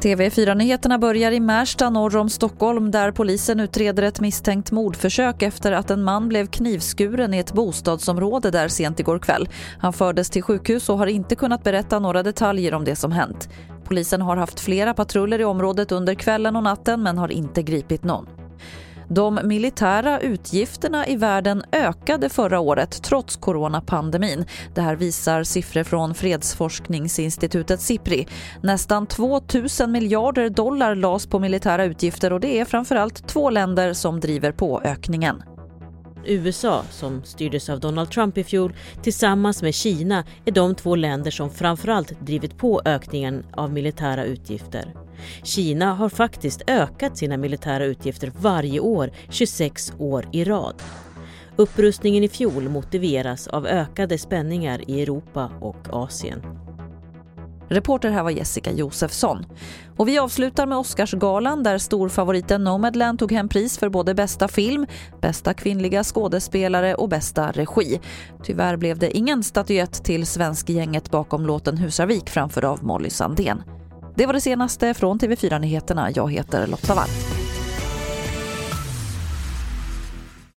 TV4-nyheterna börjar i Märsta norr om Stockholm där polisen utreder ett misstänkt mordförsök efter att en man blev knivskuren i ett bostadsområde där sent igår kväll. Han fördes till sjukhus och har inte kunnat berätta några detaljer om det som hänt. Polisen har haft flera patruller i området under kvällen och natten men har inte gripit någon. De militära utgifterna i världen ökade förra året trots coronapandemin. Det här visar siffror från fredsforskningsinstitutet Sipri. Nästan 2 000 miljarder dollar lades på militära utgifter och det är framförallt två länder som driver på ökningen. USA, som styrdes av Donald Trump i fjol, tillsammans med Kina är de två länder som framförallt drivit på ökningen av militära utgifter. Kina har faktiskt ökat sina militära utgifter varje år 26 år i rad. Upprustningen i fjol motiveras av ökade spänningar i Europa och Asien. Reporter här var Jessica Josefsson. Och vi avslutar med Oscarsgalan där storfavoriten Nomadland tog hem pris för både bästa film, bästa kvinnliga skådespelare och bästa regi. Tyvärr blev det ingen statyett till svenskgänget bakom låten Husarvik framför av Molly Sandén. Det var det senaste från TV4 Nyheterna. Jag heter Lotta Wall.